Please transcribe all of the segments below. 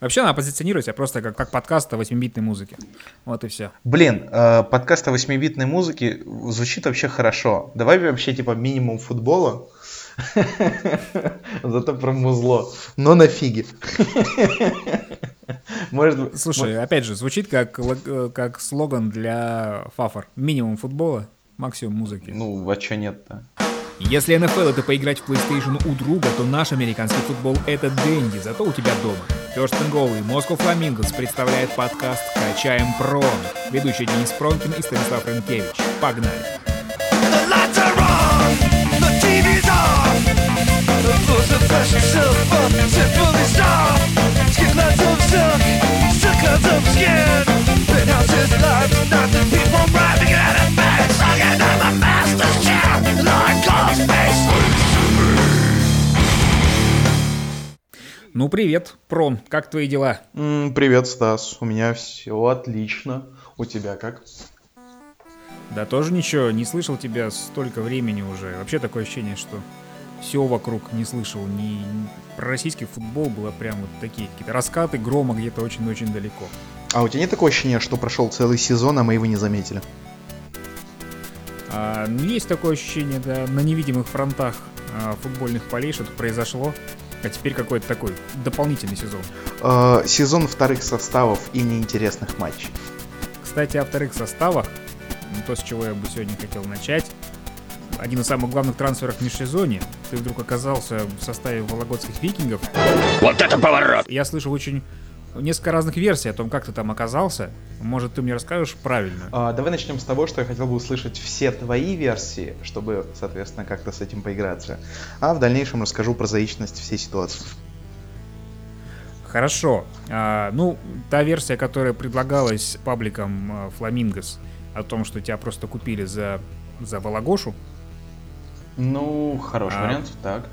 Вообще она позиционирует себя просто как, как подкаст о 8-битной музыке. Вот и все. Блин, э, подкаст о 8-битной музыке звучит вообще хорошо. Давай вообще типа минимум футбола, зато про музло. Но на фиге. Может, Слушай, может... опять же, звучит как, э, как слоган для Фафор. Минимум футбола, максимум музыки. Ну, а чё нет-то? Если NFL это поиграть в PlayStation у друга, то наш американский футбол это Дэнди, зато у тебя дома. First and Goal и Moscow Flamingos представляет подкаст «Качаем Пром». Ведущий Денис Пронкин и Станислав Ренкевич. Погнали! Nothing, people on the master's chair, Ну, привет, Прон, как твои дела? привет, Стас, у меня все отлично. У тебя как? Да тоже ничего, не слышал тебя столько времени уже. Вообще такое ощущение, что все вокруг не слышал. Не... Про российский футбол было прям вот такие какие-то раскаты грома где-то очень-очень далеко. А у тебя нет такого ощущения, что прошел целый сезон, а мы его не заметили? А, есть такое ощущение, да, на невидимых фронтах а, футбольных полей что-то произошло. А теперь какой-то такой дополнительный сезон. Э, сезон вторых составов и неинтересных матчей. Кстати, о вторых составах, ну, то, с чего я бы сегодня хотел начать. Один из самых главных трансферов в межсезонье. Ты вдруг оказался в составе вологодских викингов. Вот это поворот! Я слышал очень несколько разных версий о том, как ты там оказался. Может, ты мне расскажешь правильно? А, давай начнем с того, что я хотел бы услышать все твои версии, чтобы, соответственно, как-то с этим поиграться. А в дальнейшем расскажу про заичность всей ситуации. Хорошо. А, ну, та версия, которая предлагалась пабликом а, Фламингос, о том, что тебя просто купили за, за Вологодшу. Ну, хороший а, вариант, так.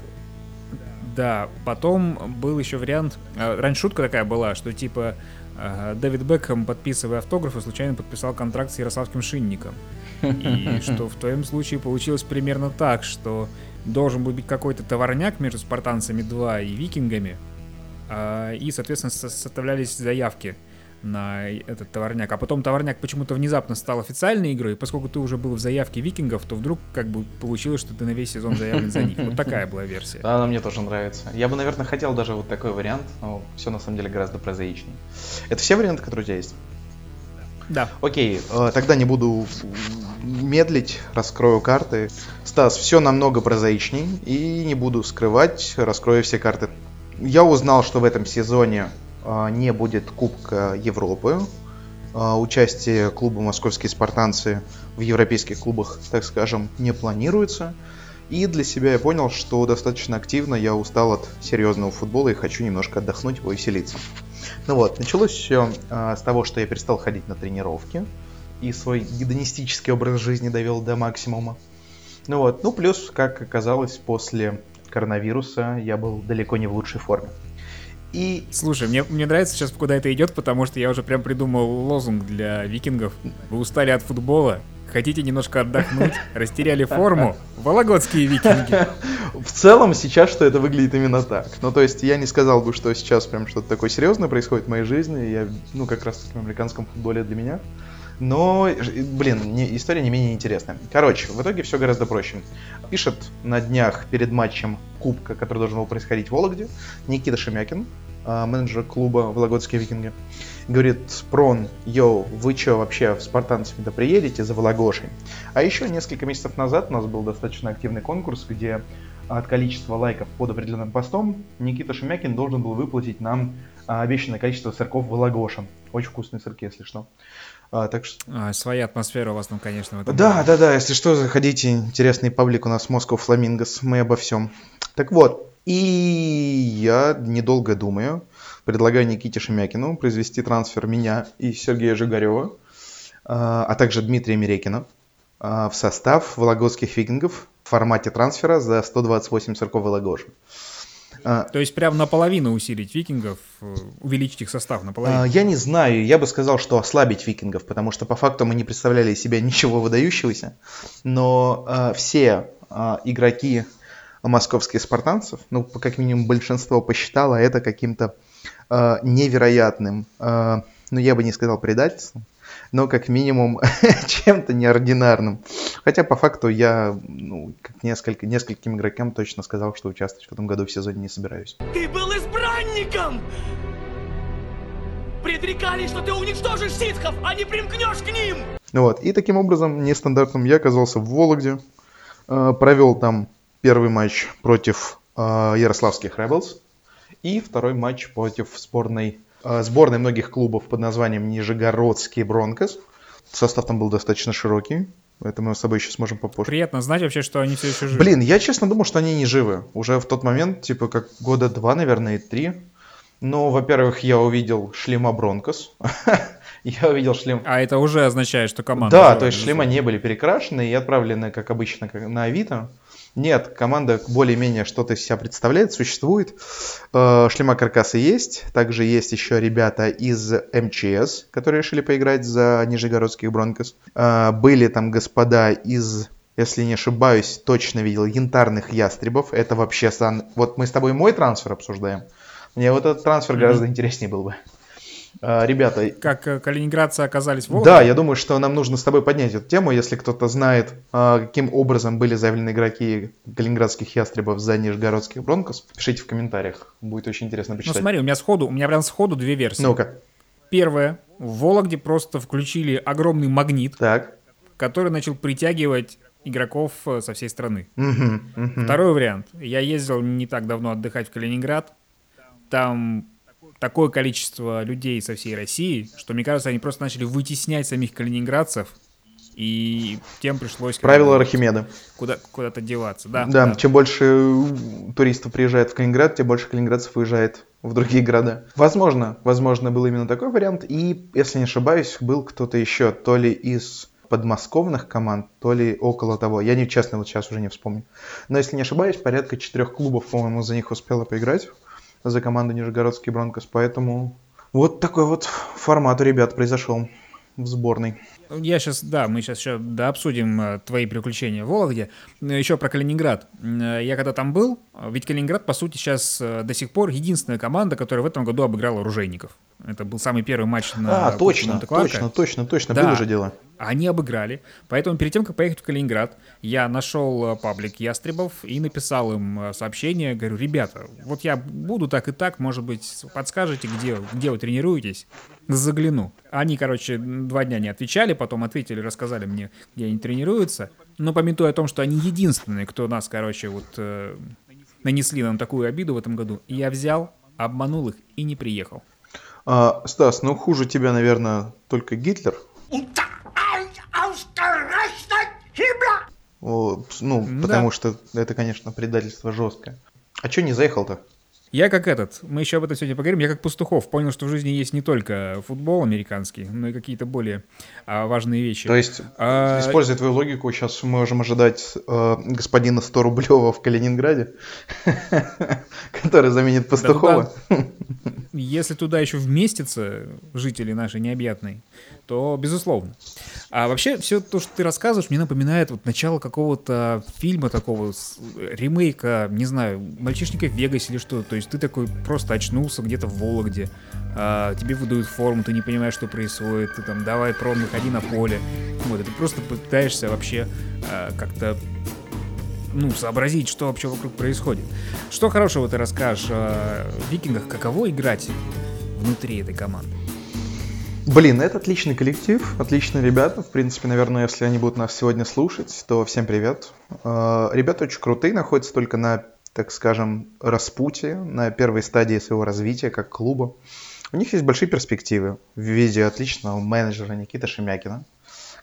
Да, потом был еще вариант, э, раньше шутка такая была, что типа э, Дэвид Бекхэм, подписывая автографы, случайно подписал контракт с Ярославским Шинником. И что в твоем случае получилось примерно так, что должен был быть какой-то товарняк между спартанцами 2 и викингами, а, и, соответственно, составлялись заявки на этот товарняк. А потом товарняк почему-то внезапно стал официальной игрой, и поскольку ты уже был в заявке викингов, то вдруг как бы получилось, что ты на весь сезон заявлен за них. Вот такая была версия. Да, она мне тоже нравится. Я бы, наверное, хотел даже вот такой вариант, но все на самом деле гораздо прозаичнее. Это все варианты, которые у тебя есть? Да. Окей, э, тогда не буду медлить, раскрою карты. Стас, все намного прозаичней, и не буду скрывать, раскрою все карты. Я узнал, что в этом сезоне не будет Кубка Европы. А, участие клуба «Московские спартанцы» в европейских клубах, так скажем, не планируется. И для себя я понял, что достаточно активно я устал от серьезного футбола и хочу немножко отдохнуть, повеселиться. Ну вот, началось все а, с того, что я перестал ходить на тренировки и свой гедонистический образ жизни довел до максимума. Ну вот, ну плюс, как оказалось, после коронавируса я был далеко не в лучшей форме. И... Слушай, мне, мне нравится сейчас, куда это идет, потому что я уже прям придумал лозунг для викингов. Вы устали от футбола, хотите немножко отдохнуть, растеряли форму, вологодские викинги. В целом сейчас что это выглядит именно так. Ну, то есть я не сказал бы, что сейчас прям что-то такое серьезное происходит в моей жизни. Я, ну, как раз в американском футболе для меня. Но, блин, не, история не менее интересная. Короче, в итоге все гораздо проще. Пишет на днях перед матчем Кубка, который должен был происходить в Вологде, Никита Шемякин, а, менеджер клуба Вологодские Викинги. Говорит, Прон, йоу, вы что вообще в спартанцами-то приедете за Вологодшей? А еще несколько месяцев назад у нас был достаточно активный конкурс, где от количества лайков под определенным постом Никита Шемякин должен был выплатить нам а, обещанное количество сырков Вологодша. Очень вкусные сырки, если что. А, так что... А, своя атмосфера у вас там, конечно, в этом. Да, было. да, да. Если что, заходите. Интересный паблик у нас Москва Фламингос. Мы обо всем. Так вот, и я, недолго думаю, предлагаю Никите Шемякину произвести трансфер меня и Сергея Жигарева, а, а также Дмитрия Мерекина а, в состав вологодских викингов в формате трансфера за 128 сырков Вологоджа. А, То есть прям наполовину усилить викингов, э, увеличить их состав наполовину? Я не знаю, я бы сказал, что ослабить викингов, потому что по факту мы не представляли из себя ничего выдающегося, но все игроки московских спартанцев, ну, как минимум большинство посчитало это каким-то э, невероятным, э, ну я бы не сказал предательством, но как минимум чем-то неординарным. Хотя по факту я, ну, как несколько, нескольким игрокам точно сказал, что участвовать в этом году в сезоне не собираюсь. Ты был избранником! Предрекали, что ты уничтожишь ситхов, а не примкнешь к ним! Ну вот, и таким образом, нестандартным я оказался в Вологде, э, провел там первый матч против э, Ярославских Rebels и второй матч против сборной, сборной многих клубов под названием Нижегородский Бронкос. Состав там был достаточно широкий, это мы с собой еще сможем попозже. Приятно знать вообще, что они все еще живы. Блин, я честно думал, что они не живы. Уже в тот момент, типа, как года два, наверное, и три. Ну, во-первых, я увидел шлема Бронкос. я увидел шлем... А это уже означает, что команда... Да, то есть шлема не были перекрашены и отправлены, как обычно, на Авито. Нет, команда более-менее что-то из себя представляет, существует. Э, шлема каркасы есть. Также есть еще ребята из МЧС, которые решили поиграть за Нижегородских Бронкос. Э, были там господа из если не ошибаюсь, точно видел янтарных ястребов. Это вообще сан... Вот мы с тобой мой трансфер обсуждаем. Мне вот этот трансфер mm-hmm. гораздо интереснее был бы. А, ребята... Как э, калининградцы оказались в Волге? Да, я думаю, что нам нужно с тобой поднять эту тему. Если кто-то знает, а, каким образом были заявлены игроки калининградских ястребов за нижегородских бронкос, пишите в комментариях. Будет очень интересно почитать. Ну смотри, у меня сходу, у меня прям сходу две версии. Ну-ка. Первая. В Вологде просто включили огромный магнит, так. который начал притягивать игроков э, со всей страны. Угу, угу. Второй вариант. Я ездил не так давно отдыхать в Калининград там такое количество людей со всей России, что, мне кажется, они просто начали вытеснять самих калининградцев, и тем пришлось... Правило Архимеда. Куда, куда-то деваться, да, да. Да, чем больше туристов приезжает в Калининград, тем больше калининградцев уезжает в другие города. Возможно, возможно, был именно такой вариант. И, если не ошибаюсь, был кто-то еще, то ли из подмосковных команд, то ли около того. Я не честно вот сейчас уже не вспомню. Но если не ошибаюсь, порядка четырех клубов, по-моему, за них успела поиграть за команду Нижегородский Бронкос. Поэтому вот такой вот формат у ребят произошел в сборной. Я сейчас, да, мы сейчас еще да, обсудим э, твои приключения в Вологде. Еще про Калининград. Э, я когда там был, ведь Калининград, по сути, сейчас э, до сих пор единственная команда, которая в этом году обыграла оружейников. Это был самый первый матч на А, точно, точно, точно, точно, да. было же дело. Они обыграли. Поэтому перед тем, как поехать в Калининград, я нашел паблик Ястребов и написал им сообщение. Говорю, ребята, вот я буду так и так, может быть, подскажете, где, где вы тренируетесь? Загляну. Они, короче, два дня не отвечали, потом ответили, рассказали мне, где они тренируются. Но пометуя о том, что они единственные, кто нас, короче, вот э, нанесли нам такую обиду в этом году, я взял, обманул их и не приехал. А, Стас, ну хуже тебя, наверное, только Гитлер. Вот, ну, да. потому что это, конечно, предательство жесткое. А что не заехал-то? Я как этот, мы еще об этом сегодня поговорим, я как Пастухов понял, что в жизни есть не только футбол американский, но и какие-то более а, важные вещи. То есть, а... используя твою логику, сейчас мы можем ожидать э, господина 100 рублева в Калининграде, который заменит Пастухова. Если туда еще вместятся жители нашей необъятной, то безусловно. А вообще, все то, что ты рассказываешь, мне напоминает вот начало какого-то фильма такого, ремейка, не знаю, «Мальчишника в Вегасе» или что. То есть ты такой просто очнулся где-то в Вологде, а, тебе выдают форму, ты не понимаешь, что происходит, ты там давай, прон, выходи на поле. Вот, и ты просто пытаешься вообще а, как-то ну, сообразить, что вообще вокруг происходит. Что хорошего ты расскажешь о викингах, каково играть внутри этой команды? Блин, это отличный коллектив, отличные ребята. В принципе, наверное, если они будут нас сегодня слушать, то всем привет. А, ребята очень крутые, находятся только на, так скажем, распутье, на первой стадии своего развития как клуба. У них есть большие перспективы в виде отличного менеджера Никиты Шемякина,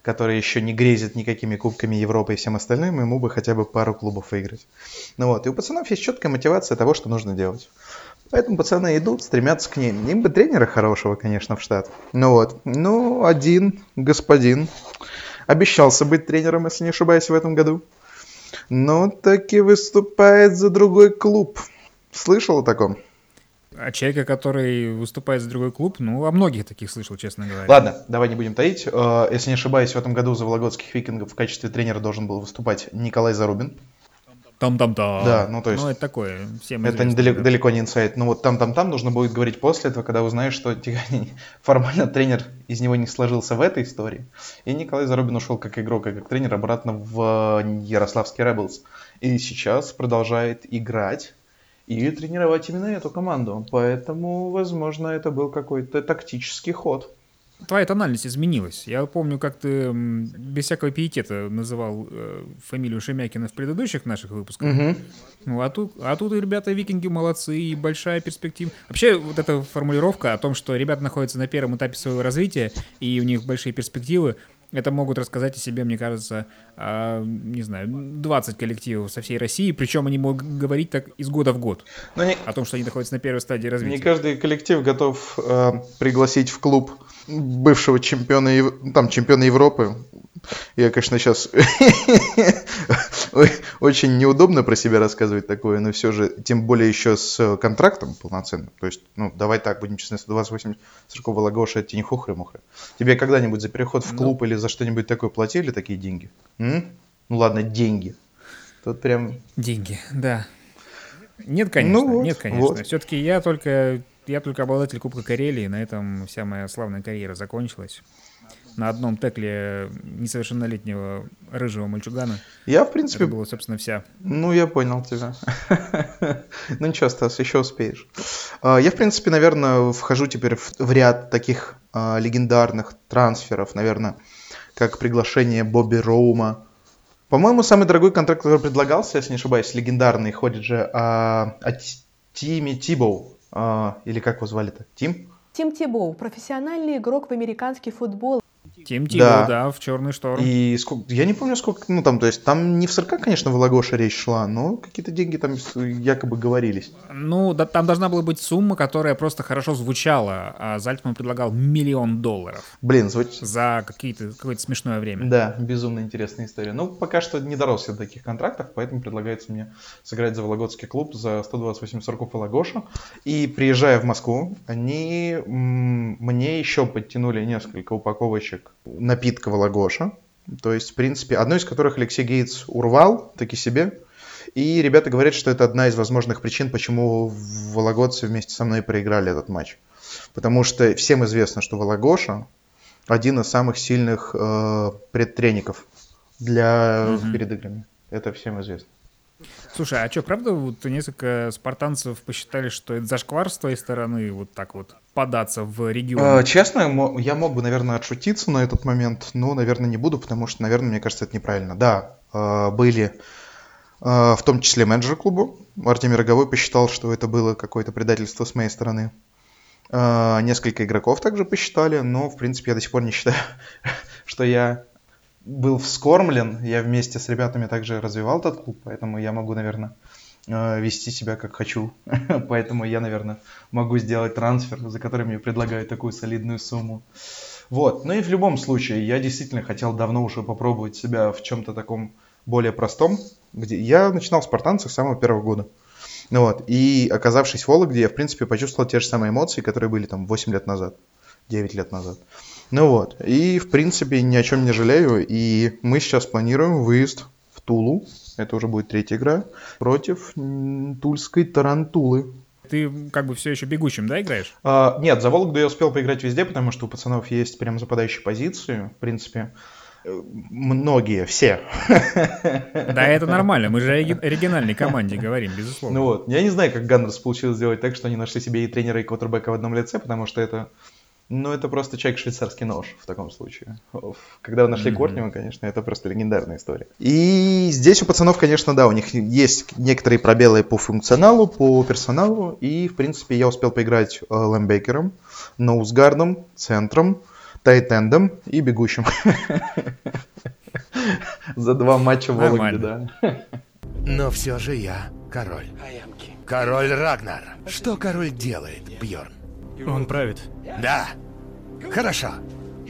который еще не грезит никакими кубками Европы и всем остальным, ему бы хотя бы пару клубов выиграть. Ну вот, и у пацанов есть четкая мотивация того, что нужно делать. Поэтому пацаны идут, стремятся к ним. Им бы тренера хорошего, конечно, в штат. Ну вот. Ну, один господин обещался быть тренером, если не ошибаюсь, в этом году. Но таки выступает за другой клуб. Слышал о таком? А человека, который выступает за другой клуб, ну, о многих таких слышал, честно говоря. Ладно, давай не будем таить. Э, если не ошибаюсь, в этом году за Вологодских викингов в качестве тренера должен был выступать Николай Зарубин. Там-там-там. Да, ну, то есть- Ну, это такое, всем Это известно, недалеко, да. далеко не инсайт. Ну вот там-там-там нужно будет говорить после этого, когда узнаешь, что Тиганин- формально тренер из него не сложился в этой истории. И Николай Зарубин ушел как игрок и как тренер обратно в э, Ярославский Rebels. И сейчас продолжает играть и тренировать именно эту команду. Поэтому, возможно, это был какой-то тактический ход. Твоя тональность изменилась. Я помню, как ты без всякого пиетета называл э, фамилию Шемякина в предыдущих наших выпусках. Ну, а тут, а тут и ребята викинги молодцы, и большая перспектива. Вообще, вот эта формулировка о том, что ребята находятся на первом этапе своего развития, и у них большие перспективы, это могут рассказать о себе, мне кажется, а, не знаю, 20 коллективов со всей России, причем они могут говорить так из года в год Но не, о том, что они находятся на первой стадии не развития. каждый коллектив готов э, пригласить в клуб бывшего чемпиона, там, чемпиона Европы. Я, конечно, сейчас очень неудобно про себя рассказывать такое, но все же, тем более еще с контрактом полноценным. То есть, ну, давай так, будем честны, 128 сроков Вологодша, это не хухры-мухры. Тебе когда-нибудь за переход в клуб или за что-нибудь такое платили такие деньги? М? Ну ладно, деньги. Тут прям Деньги, да. Нет, конечно, Ну вот, нет, конечно. вот. Все-таки я только, я только обладатель Кубка Карелии, на этом вся моя славная карьера закончилась. На одном текле несовершеннолетнего рыжего мальчугана. Я, в Это принципе, была, собственно, вся. Ну, я понял тебя. Ну ничего, Стас, еще успеешь. А, Я, в принципе, наверное, вхожу теперь в, ряд таких а, легендарных трансферов, наверное, как приглашение Бобби Роума. По-моему, самый дорогой контракт, который предлагался, если не ошибаюсь, легендарный, ходит же о, о Ти- Тиме Тибоу. А, или как его звали-то? Тим? Тим Тибоу, профессиональный игрок в американский футбол. Тим Тибо, Да. да. в черный шторм. И сколько, я не помню, сколько, ну там, то есть, там не в 40, конечно, Вологодша речь шла, но какие-то деньги там якобы говорились. Ну, да, там должна была быть сумма, которая просто хорошо звучала, а Зальцман предлагал миллион долларов Блин, звучит, за какие-то, какое-то смешное время. Да, безумно интересная история. Ну, пока что не дорос я до таких контрактов, поэтому предлагается мне сыграть за Вологодский клуб за 128 сороков Вологодша. И приезжая в Москву, они мне еще подтянули несколько упаковочек напитка Вологодша. То есть, в принципе, одну из которых Алексей Гейтс урвал, таки себе. И ребята говорят, что это одна из возможных причин, почему вологодцы вместе со мной проиграли этот матч. Потому что всем известно, что Вологодша один из самых сильных э, предтренников для Мгм. перед играми. Это всем известно. Слушай, а что, правда, вот несколько спартанцев посчитали, что это зашквар с твоей стороны вот так вот податься в регион? Э, честно, я мог бы, наверное, отшутиться на этот момент, но, наверное, не буду, потому что, наверное, мне кажется, это неправильно. Да, э, были э, в том числе менеджер клуба. Артемий Роговой посчитал, что это было какое-то предательство с моей стороны. Несколько игроков также посчитали, но, в принципе, я до сих пор не считаю, что я был вскормлен. Я вместе с ребятами также развивал этот клуб, поэтому я могу, наверное, э, вести себя как хочу. Поэтому я, наверное, могу сделать трансфер, за который мне предлагают такую солидную сумму. Вот. Ну и в любом случае, я действительно хотел давно уже попробовать себя в чем-то таком более простом, где я начинал в спартанцах с самого первого года. Ну вот. И оказавшись в Вологде, я, в принципе, почувствовал те же самые эмоции, которые были там 8 лет назад, 9 лет назад. Ну вот. И, в принципе, ни о чем не жалею. И мы сейчас планируем выезд в Тулу. Это уже будет третья игра против тульской Тарантулы. Ты как бы все еще бегущим, да, играешь? А, нет, за Вологду я успел поиграть везде, потому что у пацанов есть прям западающие позиции. В принципе, э, многие, все. Да, это нормально, мы же о ориги- оригинальной команде говорим, безусловно. Ну вот, я не знаю, как Ганнерс получилось сделать так, что они нашли себе и тренера, и квотербека в одном лице, потому что это, ну, это просто человек швейцарский нож в таком случае. Оф. Когда вы нашли Мгм. Кортнева, конечно, это просто легендарная история. И здесь у пацанов, конечно, да, у них есть некоторые пробелы по функционалу, по персоналу, и, в принципе, я успел поиграть э, лэмбекером, ноузгардом, центром, тайтендом и бегущим. За два матча в Вологде, да. Но все же я король. Король Рагнар. Что король делает, Бьорн? Он правит. Да. Хорошо.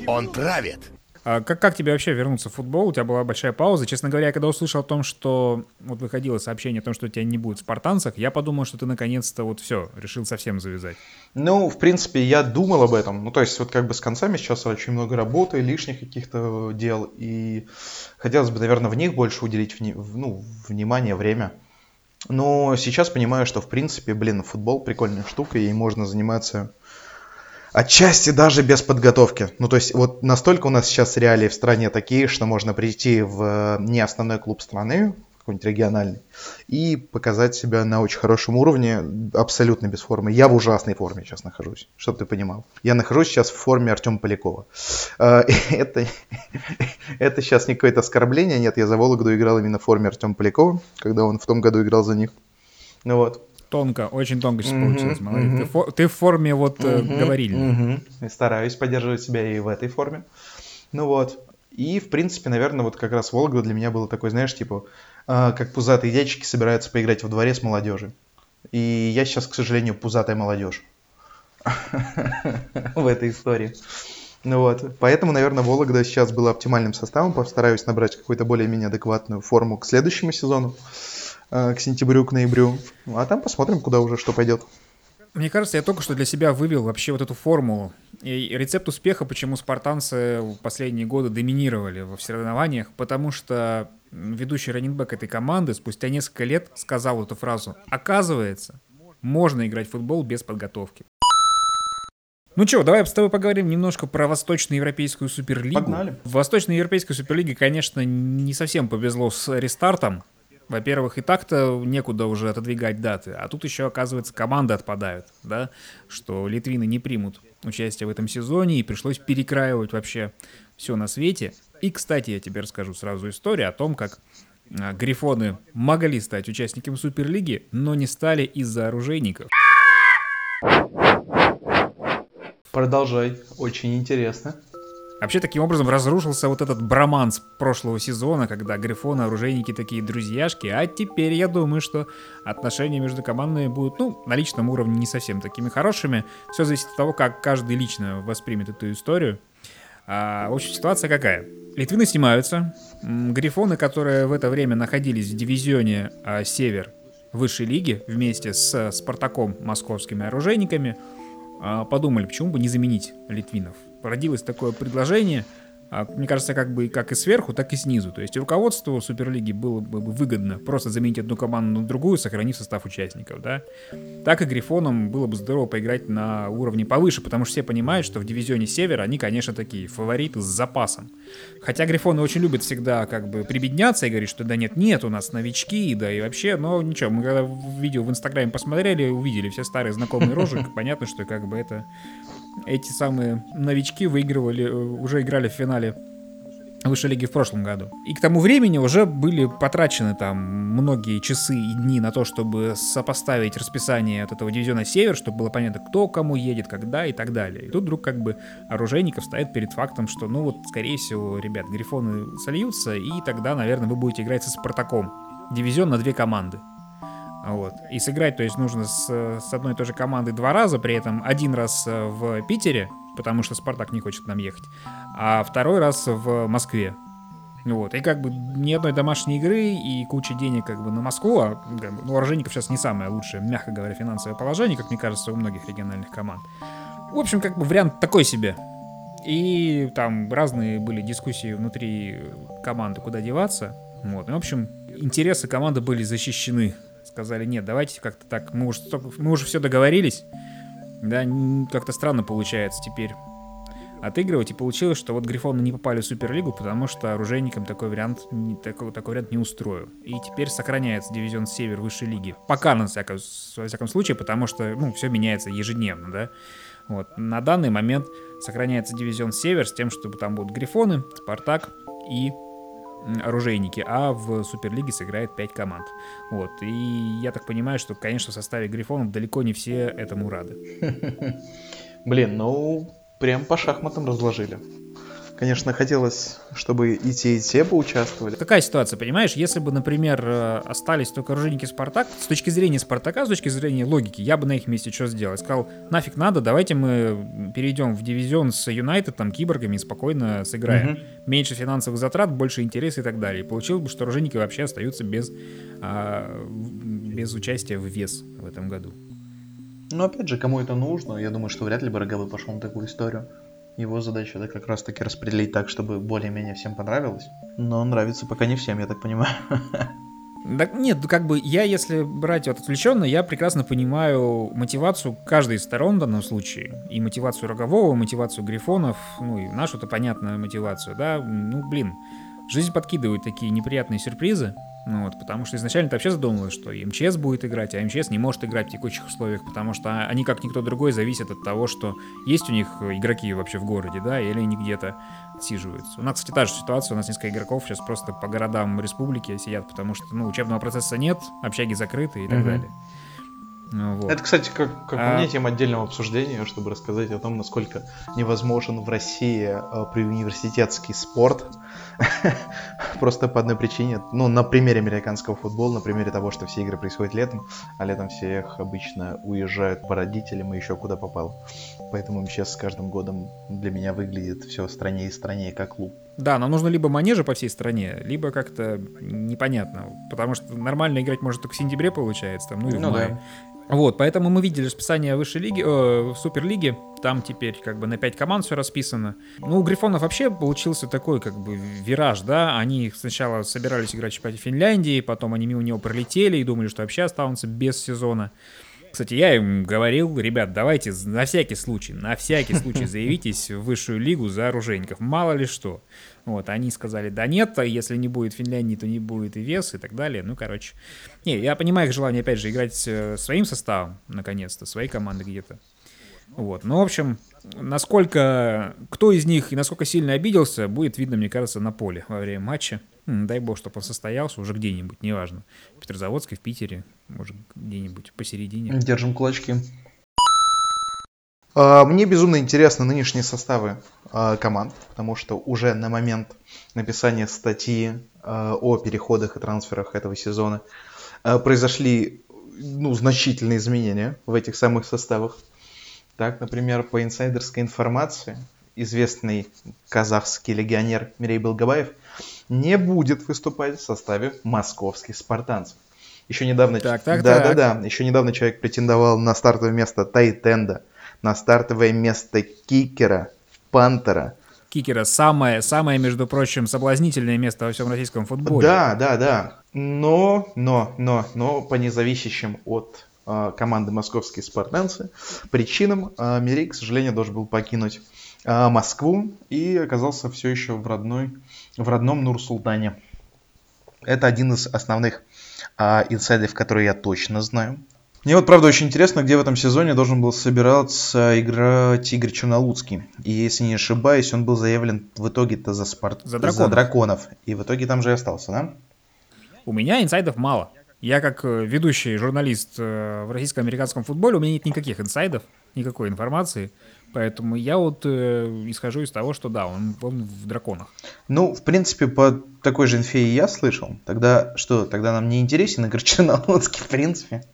Он правит. А как, как тебе вообще вернуться в футбол? У тебя была большая пауза. Честно говоря, я когда услышал о том, что вот выходило сообщение о том, что у тебя не будет в спартанцах, я подумал, что ты наконец-то вот все, решил совсем завязать. Ну, в принципе, я думал об этом. Ну, то есть, вот как бы с концами сейчас очень много работы, лишних каких-то дел. И хотелось бы, наверное, в них больше уделить вни- ну, внимание, время. Но сейчас понимаю, что, в принципе, блин, футбол прикольная штука, и можно заниматься Отчасти даже без подготовки. Ну, то есть, вот настолько у нас сейчас реалии в стране такие, что можно прийти в э, не основной клуб страны, какой-нибудь региональный, и показать себя на очень хорошем уровне, абсолютно без формы. Я в ужасной форме сейчас нахожусь, чтобы ты понимал. Я нахожусь сейчас в форме Артема Полякова. Э, это, это сейчас не какое-то оскорбление, нет, я за Вологду играл именно в форме Артема Полякова, когда он в том году играл за них. Ну вот. Тонко, очень тонко сейчас получилось, молодец. Ты, фо- ты в форме вот э, говорильни. И стараюсь поддерживать себя и в этой форме. Ну вот. И, в принципе, наверное, вот как раз Волга для меня было такой, знаешь, типа, как пузатые дядечки собираются поиграть во дворе с молодежью. И я сейчас, к сожалению, пузатая молодежь в этой истории. Ну вот, поэтому, наверное, Вологда сейчас была оптимальным составом. Постараюсь набрать какую-то более-менее адекватную форму к следующему сезону. Э, к сентябрю, к ноябрю. А там посмотрим, куда уже что пойдет. Мне кажется, я только что для себя вывел вообще вот эту формулу. И рецепт успеха, почему спартанцы в последние годы доминировали во соревнованиях, потому что ведущий раненбэк этой команды спустя несколько лет сказал эту фразу. Оказывается, можно играть в футбол без подготовки. Ну что, давай с тобой поговорим немножко про Восточноевропейскую Суперлигу. Погнали. В Восточноевропейской Суперлиге, конечно, не совсем повезло с рестартом. Во-первых, и так-то некуда уже отодвигать даты, а тут еще, оказывается, команды отпадают, да, что литвины не примут участие в этом сезоне, и пришлось перекраивать вообще все на свете. И, кстати, я тебе расскажу сразу историю о том, как а, Грифоны могли стать участниками Суперлиги, но не стали из-за оружейников. Продолжай, очень интересно. Вообще, таким образом разрушился вот этот броманс прошлого сезона, когда Грифоны, оружейники такие друзьяшки, а теперь я думаю, что отношения между командами будут, ну, на личном уровне не совсем такими хорошими. Все зависит от того, как каждый лично воспримет эту историю. А, в общем, ситуация какая? Литвины снимаются. Грифоны, которые в это время находились в дивизионе а, Север высшей лиги вместе с Спартаком московскими оружейниками, а, подумали, почему бы не заменить литвинов родилось такое предложение, мне кажется, как бы как и сверху, так и снизу. То есть руководству Суперлиги было бы выгодно просто заменить одну команду на другую, сохранив состав участников, да. Так и Грифонам было бы здорово поиграть на уровне повыше, потому что все понимают, что в дивизионе Севера они, конечно, такие фавориты с запасом. Хотя Грифоны очень любят всегда как бы прибедняться и говорить, что да нет, нет, у нас новички, да и вообще, но ничего, мы когда видео в Инстаграме посмотрели, увидели все старые знакомые рожи, понятно, что как бы это эти самые новички выигрывали, э, уже играли в финале высшей лиги в прошлом году. И к тому времени уже были потрачены там многие часы и дни на то, чтобы сопоставить расписание от этого дивизиона Север, чтобы было понятно, кто кому едет, когда и так далее. И тут вдруг как бы оружейников стоит перед фактом, что ну вот, скорее всего, ребят, Грифоны сольются, и тогда, наверное, вы будете играть со Спартаком. Дивизион на две команды. Вот. И сыграть, то есть нужно с, с одной и той же командой два раза, при этом один раз э, в Питере, потому что Спартак не хочет нам ехать, а второй раз в Москве. Вот. И как бы ни одной домашней игры и куча денег как бы на Москву, а ну, у сейчас не самое лучшее, мягко говоря, финансовое положение, как мне кажется, у многих региональных команд. В общем, как бы вариант такой себе. И там разные были дискуссии внутри команды, куда деваться. Вот. И, в общем, интересы команды были защищены сказали, нет, давайте как-то так, мы уже, мы уже все договорились, да, как-то странно получается теперь отыгрывать, и получилось, что вот Грифоны не попали в Суперлигу, потому что оружейникам такой вариант, такой, такой вариант не устроил. И теперь сохраняется дивизион Север высшей лиги. Пока, на всяком, во всяком случае, потому что, ну, все меняется ежедневно, да. Вот. На данный момент сохраняется дивизион Север с тем, чтобы там будут Грифоны, Спартак и оружейники, а в Суперлиге сыграет 5 команд. Вот. И я так понимаю, что, конечно, в составе Грифонов далеко не все этому рады. Блин, ну, прям по шахматам разложили. Конечно, хотелось, чтобы и те, и те поучаствовали. Какая ситуация, понимаешь? Если бы, например, э, остались только оружейники Спартак, с точки зрения Спартака, с точки зрения логики, я бы на их месте что сделал? Сказал, нафиг надо, давайте мы перейдем в дивизион с Юнайтед, там, киборгами спокойно сыграем. Угу. Меньше финансовых затрат, больше интереса и так далее. И получил бы, что оружейники вообще остаются без, а, без участия в вес в этом году. Ну, опять же, кому это нужно? Я думаю, что вряд ли бы Роговый пошел на такую историю. Его задача это как раз таки распределить так, чтобы более-менее всем понравилось. Но нравится пока не всем, я так понимаю. Да, нет, как бы я, если брать вот отвлеченно, я прекрасно понимаю мотивацию каждой из сторон в данном случае. И мотивацию Рогового, мотивацию Грифонов, ну и нашу-то понятную мотивацию, да. Ну, блин, жизнь подкидывает такие неприятные сюрпризы. Ну вот, потому что изначально вообще задумывалось, что и МЧС будет играть, а МЧС не может играть в текущих условиях, потому что они, как никто другой, зависят от того, что есть у них игроки вообще в городе, да, или они где-то отсиживаются. У нас, кстати, та же ситуация, у нас несколько игроков сейчас просто по городам республики сидят, потому что, ну, учебного процесса нет, общаги закрыты и так mm-hmm. далее. Ну, вот. Это, кстати, как, как а... мне тема отдельного обсуждения, чтобы рассказать о том, насколько невозможен в России э, при университетский спорт. Просто по одной причине. Ну, на примере американского футбола, на примере того, что все игры происходят летом, а летом всех обычно уезжают по родителям и еще куда попало. Поэтому сейчас с каждым годом для меня выглядит все страннее и страннее как клуб. Да, нам нужно либо манежа по всей стране, либо как-то непонятно. Потому что нормально играть может только в сентябре получается, там, ну и ну, в мае. Да. Вот, поэтому мы видели расписание высшей лиги, э, суперлиги, там теперь как бы на 5 команд все расписано. Ну, у Грифонов вообще получился такой как бы вираж, да, они сначала собирались играть в чемпионате Финляндии, потом они мимо него пролетели и думали, что вообще останутся без сезона. Кстати, я им говорил, ребят, давайте на всякий случай, на всякий случай заявитесь в высшую лигу за оружейников, мало ли что. Вот, они сказали, да нет, а если не будет Финляндии, то не будет и вес и так далее. Ну, короче. Не, я понимаю их желание, опять же, играть э, своим составом, наконец-то, своей команды где-то. Вот, ну, в общем, насколько, кто из них и насколько сильно обиделся, будет видно, мне кажется, на поле во время матча. Дай бог, чтобы он состоялся уже где-нибудь, неважно. В Петрозаводске, в Питере, может, где-нибудь посередине. Держим кулачки. А, мне безумно интересны нынешние составы а, команд, потому что уже на момент написания статьи а, о переходах и трансферах этого сезона произошли ну, значительные изменения в этих самых составах. Так, например, по инсайдерской информации, известный казахский легионер Мирей Белгабаев не будет выступать в составе московских спартанцев. Еще недавно, так, так, да, так. да, да, еще недавно человек претендовал на стартовое место Тайтенда, на стартовое место Кикера, Пантера. Кикера самое, самое, между прочим, соблазнительное место во всем российском футболе. Да, да, да. Но, но, но, но по независящим от команды московские спартанцы причинам э, Мирей, к сожалению, должен был покинуть э, Москву и оказался все еще в родной, в родном Нур-Султане. Это один из основных э, инсайдов, которые я точно знаю. Мне вот, правда, очень интересно, где в этом сезоне должен был собираться играть Игорь Чернолуцкий. И если не ошибаюсь, он был заявлен в итоге-то за, спорт... за, драконов. за драконов. И в итоге там же и остался, да? У меня инсайдов мало. Я как э, ведущий журналист э, в российско-американском футболе, у меня нет никаких инсайдов, никакой информации. Поэтому я вот э, исхожу из того, что да, он, он в драконах. Ну, в принципе, по такой же инфе и я слышал. Тогда что, тогда нам не интересен Игорь Чернолуцкий, в принципе.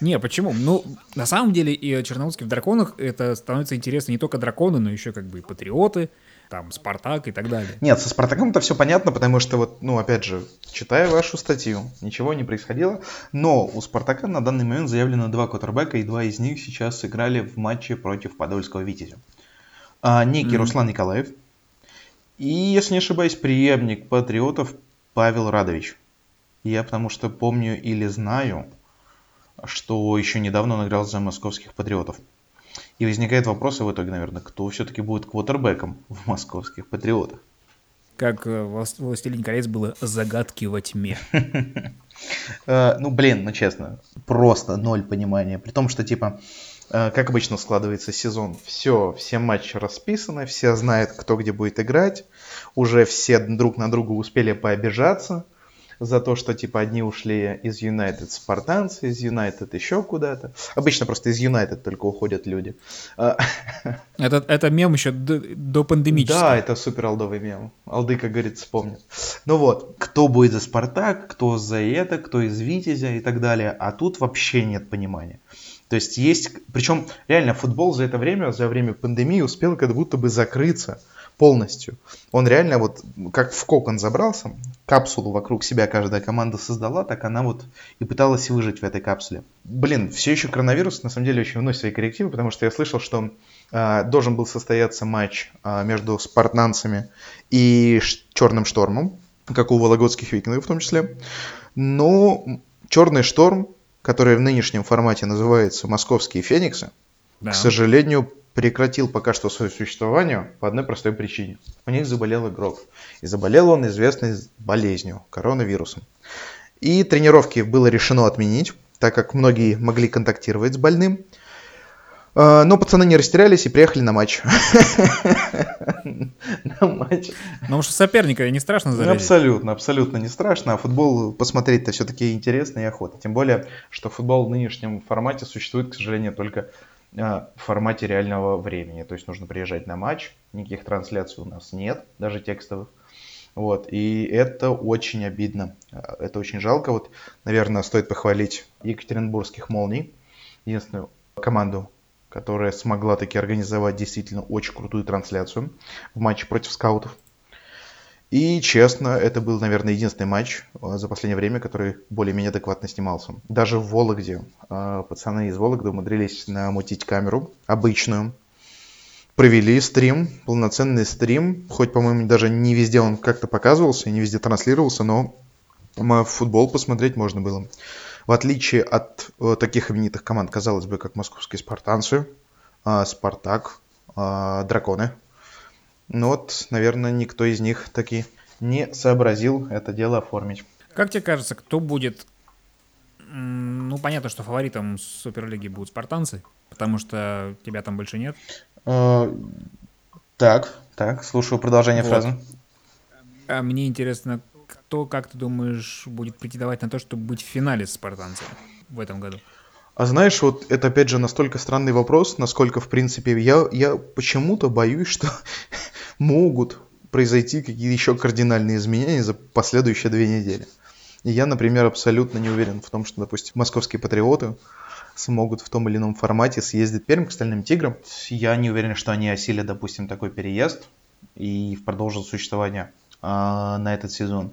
Не, почему? Ну, на самом деле, и Черноусский в драконах это становится интересно не только драконы, но еще как бы и патриоты, там, Спартак и так далее. Нет, со Спартаком это все понятно, потому что вот, ну, опять же, читая вашу статью, ничего не происходило, но у Спартака на данный момент заявлено два квотербека, и два из них сейчас сыграли в матче против Подольского Витязя. А, некий mm-hmm. Руслан Николаев и, если не ошибаюсь, преемник Патриотов Павел Радович. Я потому что помню или знаю, что еще недавно он играл за московских патриотов. И возникает вопрос в итоге, наверное, кто все-таки будет квотербеком в московских патриотах? Как э, «Властелин колец» было «Загадки во тьме». Э, ну, блин, ну честно, просто ноль понимания. При том, что, типа, э, как обычно складывается сезон, все, все матчи расписаны, все знают, кто где будет играть, уже все друг на друга успели пообижаться, за то, что типа одни ушли из Юнайтед спартанцы, из Юнайтед еще куда-то. Обычно просто из Юнайтед только уходят люди. А, Это, это мем еще до, до пандемического. Да, это супер алдовый мем. Алды, как говорится, вспомнит. Ну вот, кто будет за Спартак, кто за это, кто из Витязя и так далее. А тут вообще нет понимания. То есть есть, причем реально футбол за это время, за время пандемии успел как будто бы закрыться полностью. Он реально вот как в кокон забрался, капсулу вокруг себя каждая команда создала, так она вот и пыталась выжить в этой капсуле. Блин, все еще коронавирус на самом деле очень вносит свои коррективы, потому что я слышал, что э, должен был состояться матч э, между спартанцами и Черным Штормом, как у вологодских викингов в том числе. Но Черный Шторм, который в нынешнем формате называется Московские Фениксы, Да. к сожалению, прекратил пока что свое существование по одной простой причине. У них заболел игрок. И заболел он известной болезнью, коронавирусом. И тренировки было решено отменить, так как многие могли контактировать с больным. А, Но пацаны не растерялись и приехали на матч. На матч. Потому что соперника не страшно Ну, заразить. Абсолютно, абсолютно не страшно. А футбол посмотреть-то все-таки интересно и охота. Тем более, что футбол в нынешнем формате существует, к сожалению, только в формате реального времени. То есть нужно приезжать на матч, никаких трансляций у нас нет, даже текстовых. Вот, и это очень обидно, А, это очень жалко. Вот, наверное, стоит похвалить Екатеринбургских молний, единственную команду, которая смогла таки организовать действительно очень крутую трансляцию в матче против скаутов. И честно, это был, наверное, единственный матч э, за последнее время, который более-менее адекватно снимался. Даже в Вологде э, пацаны из Вологды умудрились намутить камеру обычную. Провели стрим, полноценный стрим. Хоть, по-моему, даже не везде он как-то показывался, не везде транслировался, но футбол посмотреть можно было. В отличие от э, таких именитых команд, казалось бы, как московские спартанцы, э, Спартак, Драконы. Ну вот, наверное, никто из них таки не сообразил это дело оформить. Как тебе кажется, кто будет... Ну, понятно, что фаворитом Суперлиги будут спартанцы, потому что тебя там больше нет. Э, Так, так, слушаю продолжение Вот. фразы. А мне интересно, кто, как ты думаешь, будет претендовать на то, чтобы быть в финале с спартанцами в этом году? А знаешь, вот это опять же настолько странный вопрос, насколько, в принципе, я, я почему-то боюсь, что могут произойти какие-то еще кардинальные изменения за последующие две недели. И я, например, абсолютно не уверен в том, что, допустим, московские патриоты смогут в том или ином формате съездить в Пермь к Стальным Тиграм. Я не уверен, что они осилят, допустим, такой переезд и продолжат существование а, на этот сезон.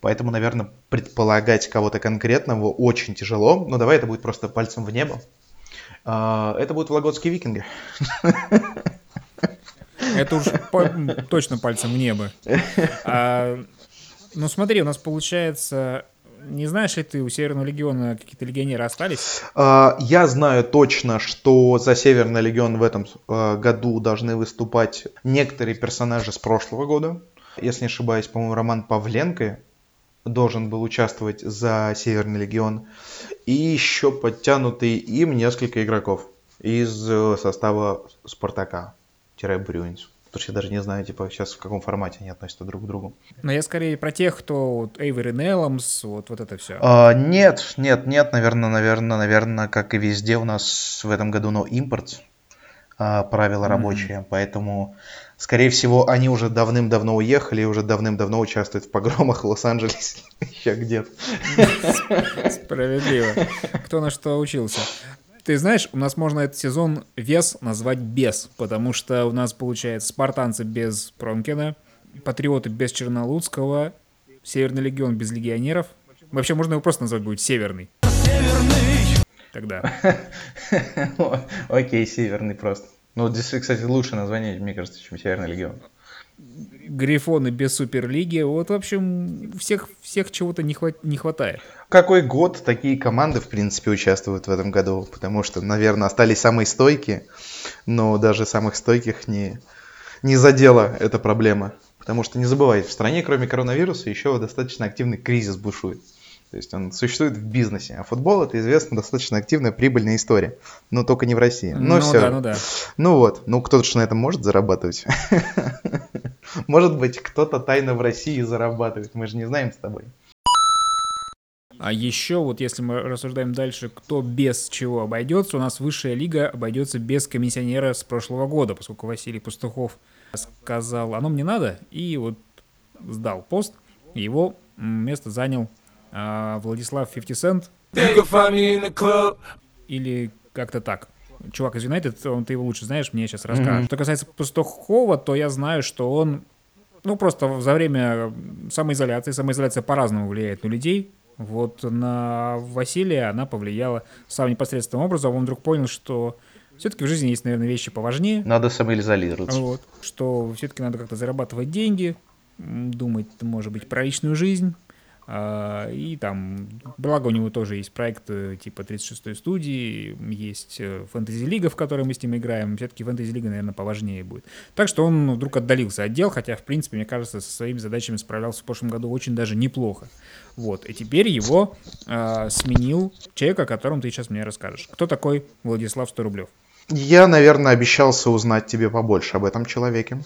Поэтому, наверное, предполагать кого-то конкретного очень тяжело. Но давай это будет просто пальцем в небо. А, Это будут вологодские викинги. Это уж по- точно пальцем в небо. А, ну смотри, у нас получается... Не знаешь ли ты, у Северного Легиона какие-то легионеры остались? А, Я знаю точно, что за Северный Легион в этом а, году должны выступать некоторые персонажи с прошлого года. Если не ошибаюсь, по-моему, Роман Павленко должен был участвовать за Северный Легион. И еще подтянутые им несколько игроков из э, состава Спартака-Брюинс. Потому что я даже не знаю, типа, сейчас в каком формате они относятся друг к другу. Но я скорее про тех, кто вот Эйвери Нелломс, вот, вот это все. А, нет, нет, нет, наверное, наверное, наверное, как и везде у нас в этом году, но импорт а, правила рабочие, поэтому, скорее всего, они уже давным-давно уехали и уже давным-давно участвуют в погромах в Лос-Анджелесе, еще где-то. Справедливо. Кто на что учился. Ты знаешь, у нас можно этот сезон вес назвать без, потому что у нас получается спартанцы без Промкина, патриоты без Чернолуцкого, Северный легион без легионеров. Вообще можно его просто назвать будет Северный. Тогда. Окей, Северный просто. Ну, здесь, кстати, лучшее название, мне кажется, чем Северный Легион. Грифоны без Суперлиги. Вот, в общем, всех, всех чего-то не, хват- не хватает. Какой год такие команды, в принципе, участвуют в этом году? Потому что, наверное, остались самые стойкие, но даже самых стойких не, не задела эта проблема. Потому что, не забывайте, в стране, кроме коронавируса, еще достаточно активный кризис бушует. То есть он существует в бизнесе. А футбол это известно достаточно активная прибыльная история. Но только не в России. Но ну все. да, ну да. Ну вот, ну кто-то же на этом может зарабатывать. Может быть, кто-то тайно в России зарабатывает, мы же не знаем с тобой. А еще вот если мы рассуждаем дальше, кто без чего обойдется, у нас высшая лига обойдется без комиссионера с прошлого года, поскольку Василий Пастухов сказал, оно мне надо, и вот сдал пост, его место занял а, Владислав 50 Cent. Или как-то так. Чувак из Юнайтед, он, ты его лучше знаешь, мне сейчас расскажешь. Mm-hmm. Что касается Пастухова, то я знаю, что он, ну, просто за время самоизоляции, самоизоляция по-разному влияет на людей, вот на Василия она повлияла самым непосредственным образом. Он вдруг понял, что все-таки в жизни есть, наверное, вещи поважнее. Надо самоизолироваться. Вот, что все-таки надо как-то зарабатывать деньги, думать, может быть, про личную жизнь. А, и там, благо у него тоже есть проект типа 36-й студии, есть э, фэнтези лига, в которой мы с ним играем. Все-таки фэнтези лига, наверное, поважнее будет. Так что он вдруг отдалился от дел, хотя, в принципе, мне кажется, со своими задачами справлялся в прошлом году очень даже неплохо. Вот. И теперь его э, сменил человек, о котором ты сейчас мне расскажешь. Кто такой Владислав Сторублев? Я, наверное, обещался узнать тебе побольше об этом человеке.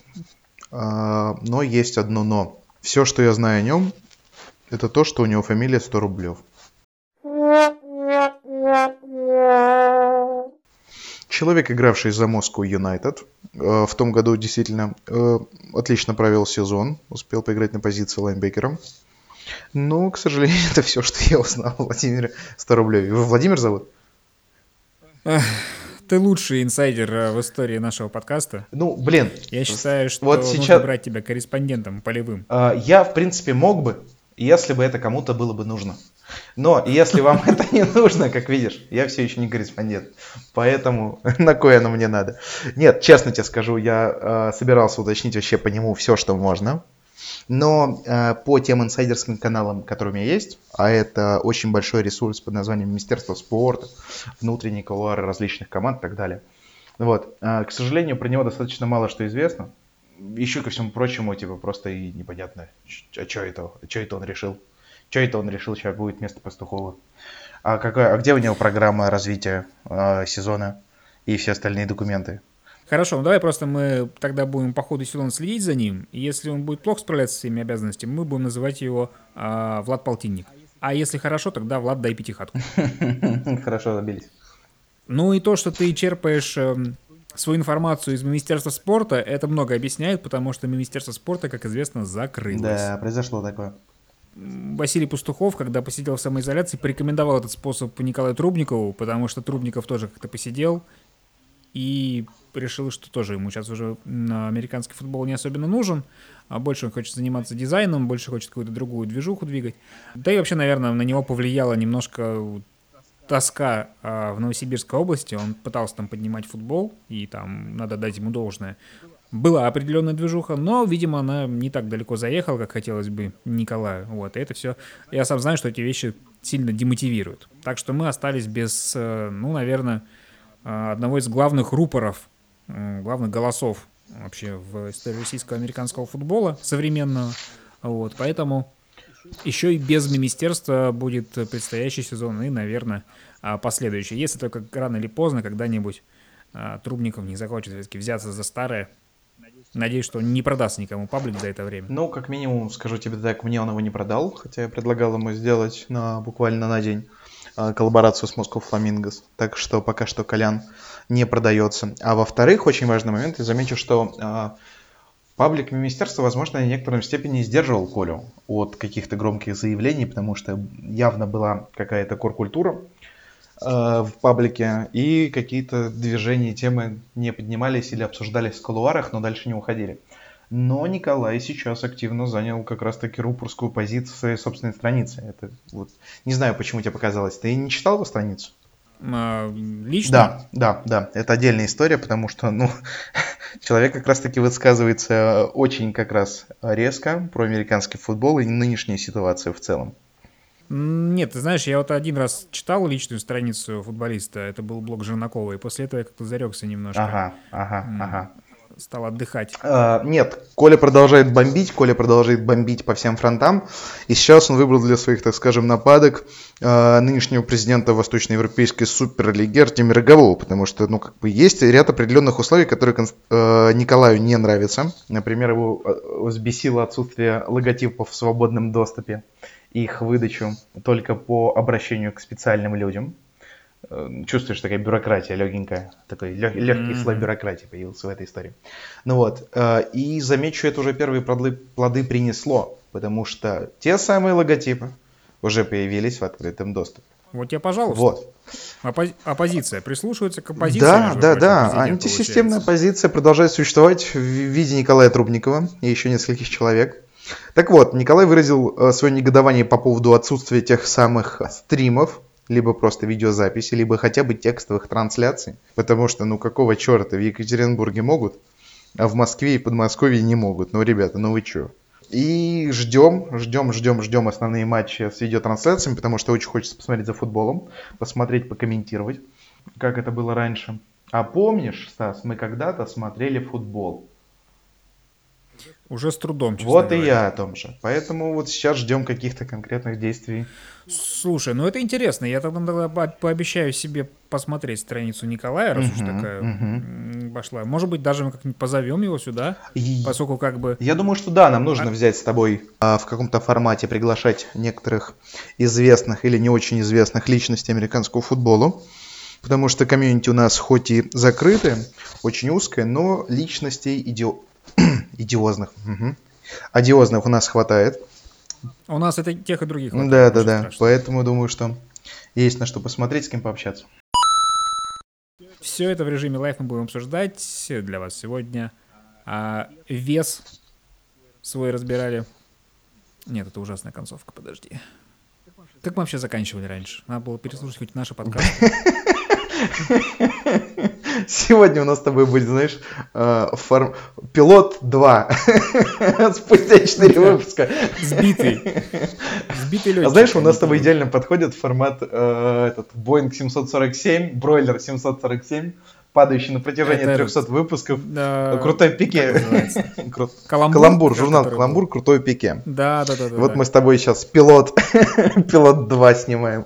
А, но есть одно но. Все, что я знаю о нем, это то, что у него фамилия 100 рублев. Человек, игравший за Москву Юнайтед, э, в том году действительно э, отлично провел сезон, успел поиграть на позиции лайнбекером. Но, к сожалению, это все, что я узнал о Владимире 100 рублей. Его Владимир зовут? Ты лучший инсайдер э, в истории нашего подкаста. Ну, блин. Я считаю, что вот сейчас... нужно брать тебя корреспондентом полевым. Я, в принципе, мог бы, если бы это кому-то было бы нужно. Но если вам это не нужно, как видишь, я все еще не корреспондент. Поэтому на кое оно мне надо. Нет, честно тебе скажу, я э, собирался уточнить вообще по нему все, что можно. Но э, по тем инсайдерским каналам, которые у меня есть, а это очень большой ресурс под названием Министерство спорта, внутренние кулуары различных команд и так далее. Вот. Э, к сожалению, про него достаточно мало что известно еще ко всему прочему, типа, просто и непонятно, а что это, что это он решил? Что это он решил, сейчас будет вместо Пастухова? А, какая, а где у него программа развития э, сезона и все остальные документы? Хорошо, ну давай просто мы тогда будем по ходу сезона следить за ним, и если он будет плохо справляться с своими обязанностями, мы будем называть его э, Влад Полтинник. А если хорошо, тогда Влад дай пятихатку. Хорошо, забились. Ну и то, что ты черпаешь эм, свою информацию из Министерства спорта, это много объясняет, потому что Министерство спорта, как известно, закрылось. Да, произошло такое. Василий Пастухов, когда посидел в самоизоляции, порекомендовал этот способ Николаю Трубникову, потому что Трубников тоже как-то посидел и решил, что тоже ему сейчас уже на американский футбол не особенно нужен, а больше он хочет заниматься дизайном, больше хочет какую-то другую движуху двигать. Да и вообще, наверное, на него повлияло немножко тоска а, в Новосибирской области, он пытался там поднимать футбол, и там надо дать ему должное. Была определенная движуха, но, видимо, она не так далеко заехала, как хотелось бы Николаю. Вот, и это все... Я сам знаю, что эти вещи сильно демотивируют. Так что мы остались без, э, ну, наверное, э, одного из главных рупоров, э, главных голосов вообще в истории российского американского футбола современного. Вот, поэтому еще и без министерства будет предстоящий сезон и, наверное, а, последующий. Если только рано или поздно когда-нибудь а, Трубников не захочет все-таки взяться за старое. Надеюсь, что он не продаст никому паблик за это время. Ну, как минимум, скажу тебе так, мне он его не продал, хотя я предлагал ему сделать на, буквально на день а, коллаборацию с Moscow Flamingos. Так что пока что Колян не продается. А во-вторых, очень важный момент, я замечу, что Паблик Министерства, возможно, в некотором степени сдерживал Колю от каких-то громких заявлений, потому что явно была какая-то коркультура э, в паблике, и какие-то движения, темы не поднимались или обсуждались в колуарах, но дальше не уходили. Но Николай сейчас активно занял как раз-таки рупорскую позицию своей собственной странице. Это вот не знаю, почему тебе показалось. Ты не читал его страницу? А, лично? Да, да, да. Это отдельная история, потому что, ну, человек как раз-таки высказывается очень как раз резко про американский футбол и нынешнюю ситуацию в целом. Нет, ты знаешь, я вот один раз читал личную страницу футболиста, это был блог Жернакова, и после этого я как-то зарекся немножко. Ага, ага, ага стал отдыхать? А, нет, Коля продолжает бомбить, Коля продолжает бомбить по всем фронтам. И сейчас он выбрал для своих, так скажем, нападок а, нынешнего президента Восточноевропейской суперлиги Артемия Рогового, потому что, ну, как бы есть ряд определенных условий, которые а, Николаю не нравятся. Например, его а, взбесило отсутствие логотипов в свободном доступе их выдачу только по обращению к специальным людям. Э, Чувствуешь, такая бюрократия легенькая, такой легкий Мгм. слой бюрократии появился в этой истории. Ну вот, э, и замечу, это уже первые плоды, плоды принесло, потому что те самые логотипы уже появились в открытом доступе. Вот тебе, пожалуйста. Вот. Оппози- оппозиция. Прислушивается к оппозиции. Да, да, прочим, да. Антисистемная получается. позиция продолжает существовать в виде Николая Трубникова и еще нескольких человек. Так вот, Николай выразил э, свое негодование по поводу отсутствия тех самых стримов, либо просто видеозаписи, либо хотя бы текстовых трансляций. Потому что, ну какого черта, в Екатеринбурге могут, а в Москве и Подмосковье не могут. Ну, ребята, ну вы чё? И ждем, ждем, ждем, ждем основные матчи с видеотрансляциями, потому что очень хочется посмотреть за футболом, посмотреть, покомментировать, как это было раньше. А помнишь, Стас, мы когда-то смотрели футбол? Уже с трудом, честно вот и говоря. я о том же. Поэтому вот сейчас ждем каких-то конкретных действий. Слушай, ну это интересно. Я тогда тогда по- пообещаю себе посмотреть страницу Николая, раз уж такая пошла. Может быть, даже мы как-нибудь позовем его сюда, И- поскольку как бы... Я думаю, что да, нам нужно взять с тобой а, в каком-то формате приглашать некоторых известных или не очень известных личностей американского футбола. Потому что комьюнити у нас хоть и закрытое, очень узкое, но личностей идио... идиозных, мгм. одиозных у нас хватает. У нас это тех и других. хватает, Да, да, да. страшного. Поэтому думаю, что есть на что посмотреть, с кем пообщаться. Все это в режиме лайф мы будем обсуждать для вас сегодня. А вес свой разбирали. Нет, это ужасная концовка, подожди. Как мы вообще заканчивали раньше? Надо было переслушать хоть наши подкасты. Сегодня у нас с тобой будет, знаешь, э, форм- пилот 2. Спустя 4 выпуска. Сбитый. Сбитый летчик. А знаешь, у нас с тобой идеально подходит формат э, этот Boeing 747, бройлер 747, падающий на протяжении Это 300 выпусков. Да, Крутой пике. Каламбур, Каламбур, журнал который был. Каламбур, крутой пике. Да, да, да, да. Вот да. мы с тобой сейчас пилот, пилот 2 снимаем.